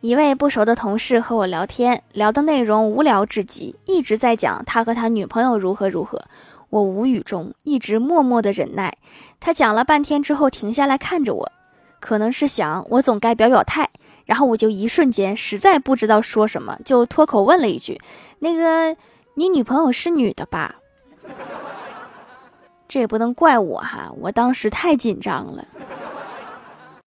一位不熟的同事和我聊天聊的内容无聊至极一直在讲他和他女朋友如何如何。我无语中一直默默的忍耐。他讲了半天之后停下来看着我可能是想我总该表表态然后我就一瞬间实在不知道说什么就脱口问了一句那个你女朋友是女的吧？这也不能怪我哈我当时太紧张了。